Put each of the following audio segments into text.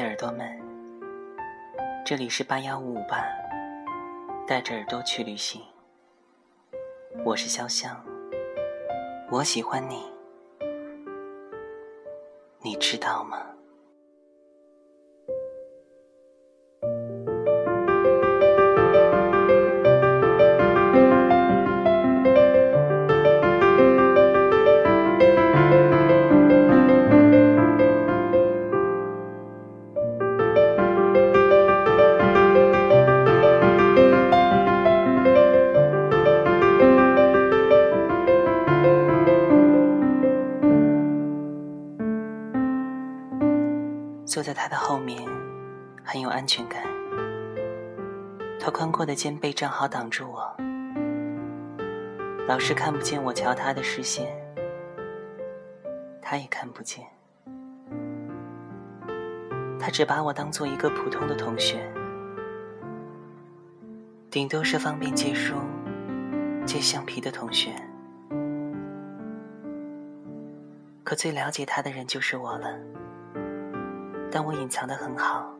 的耳朵们，这里是八幺五五八，带着耳朵去旅行。我是潇湘，我喜欢你，你知道吗？坐在他的后面，很有安全感。他宽阔的肩背正好挡住我，老师看不见我瞧他的视线，他也看不见。他只把我当做一个普通的同学，顶多是方便借书、借橡皮的同学。可最了解他的人就是我了。但我隐藏的很好，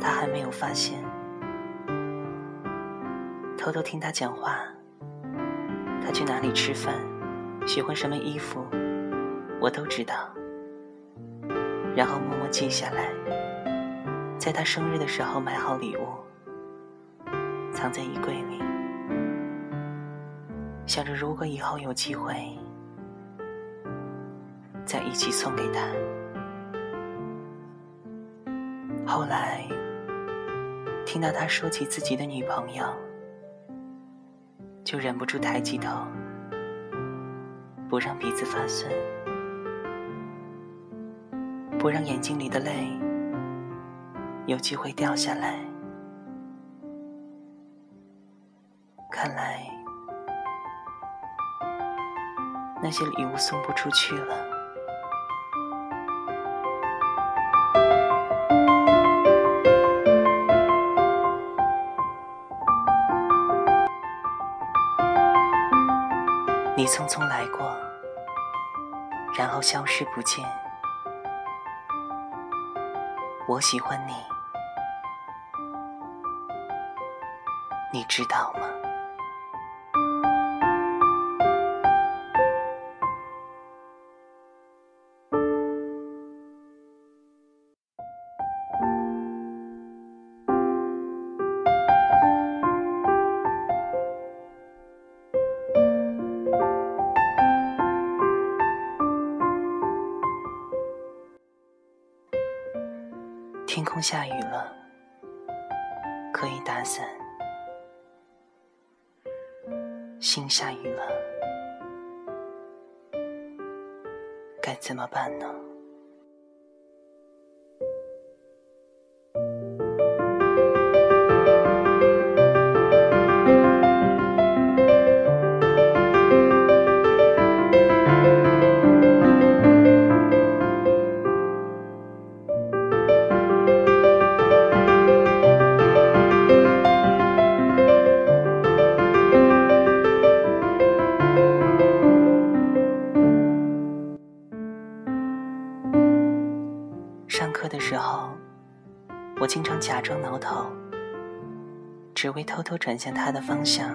他还没有发现。偷偷听他讲话，他去哪里吃饭，喜欢什么衣服，我都知道。然后默默记下来，在他生日的时候买好礼物，藏在衣柜里，想着如果以后有机会，再一起送给他。后来，听到他说起自己的女朋友，就忍不住抬起头，不让鼻子发酸，不让眼睛里的泪有机会掉下来。看来，那些礼物送不出去了。你匆匆来过，然后消失不见。我喜欢你，你知道吗？天空下雨了，可以打伞；心下雨了，该怎么办呢？时候，我经常假装挠头，只为偷偷转向他的方向。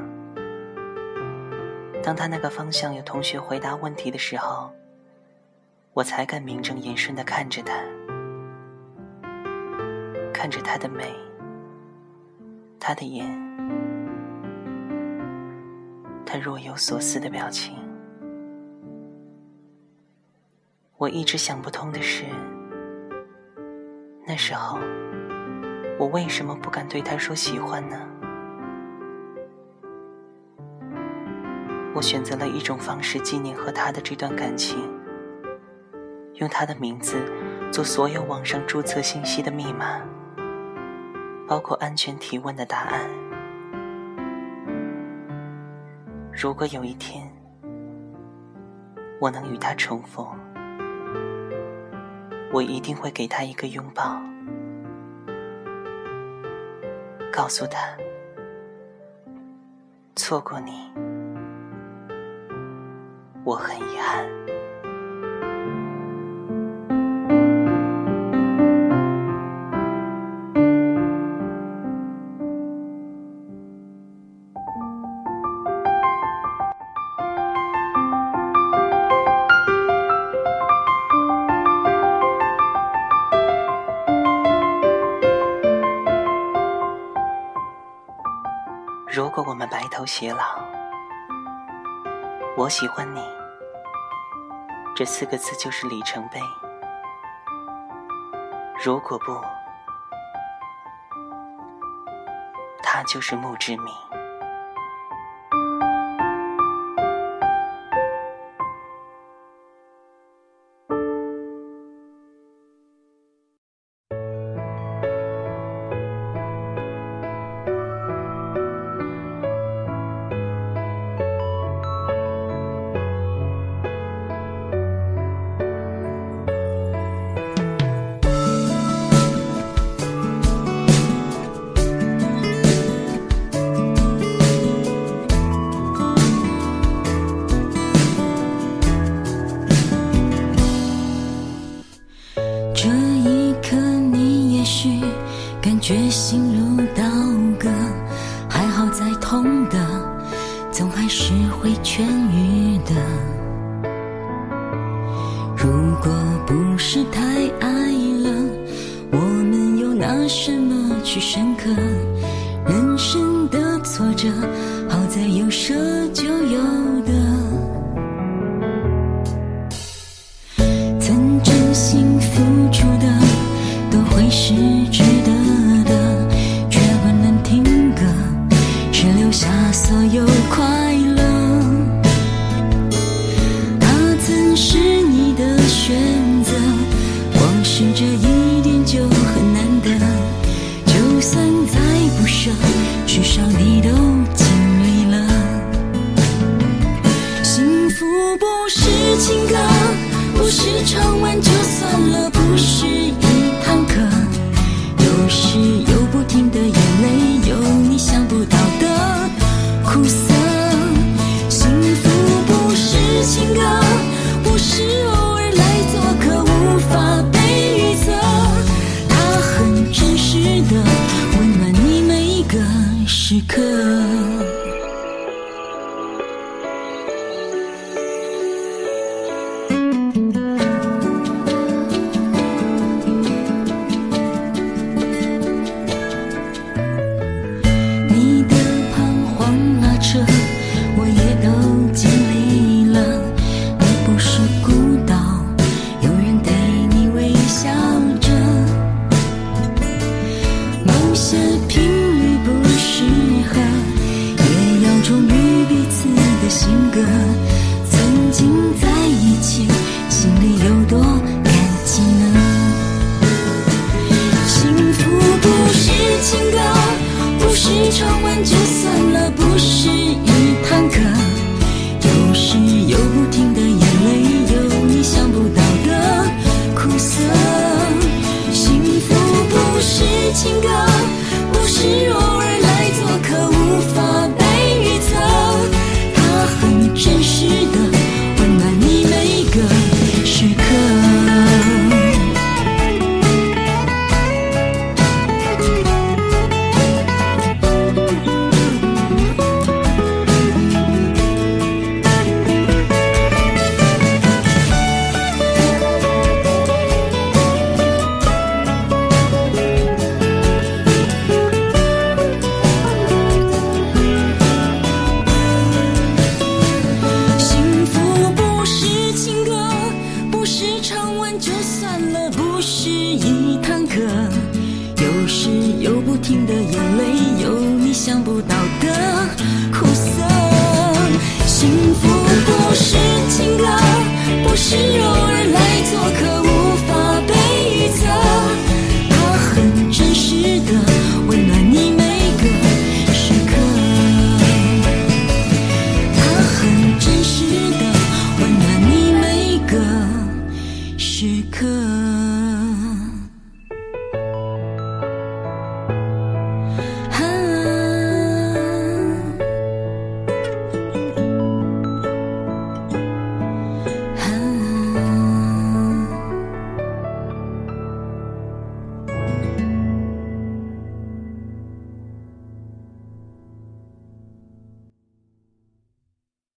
当他那个方向有同学回答问题的时候，我才敢名正言顺的看着他，看着他的眉，他的眼，他若有所思的表情。我一直想不通的是。那时候，我为什么不敢对他说喜欢呢？我选择了一种方式纪念和他的这段感情，用他的名字做所有网上注册信息的密码，包括安全提问的答案。如果有一天我能与他重逢，我一定会给他一个拥抱，告诉他，错过你，我很遗憾。如果我们白头偕老，我喜欢你这四个字就是里程碑。如果不，它就是墓志铭。感觉心如刀割，还好再痛的，总还是会痊愈的。如果不是太爱了，我们又拿什么去深刻？人生的挫折，情歌。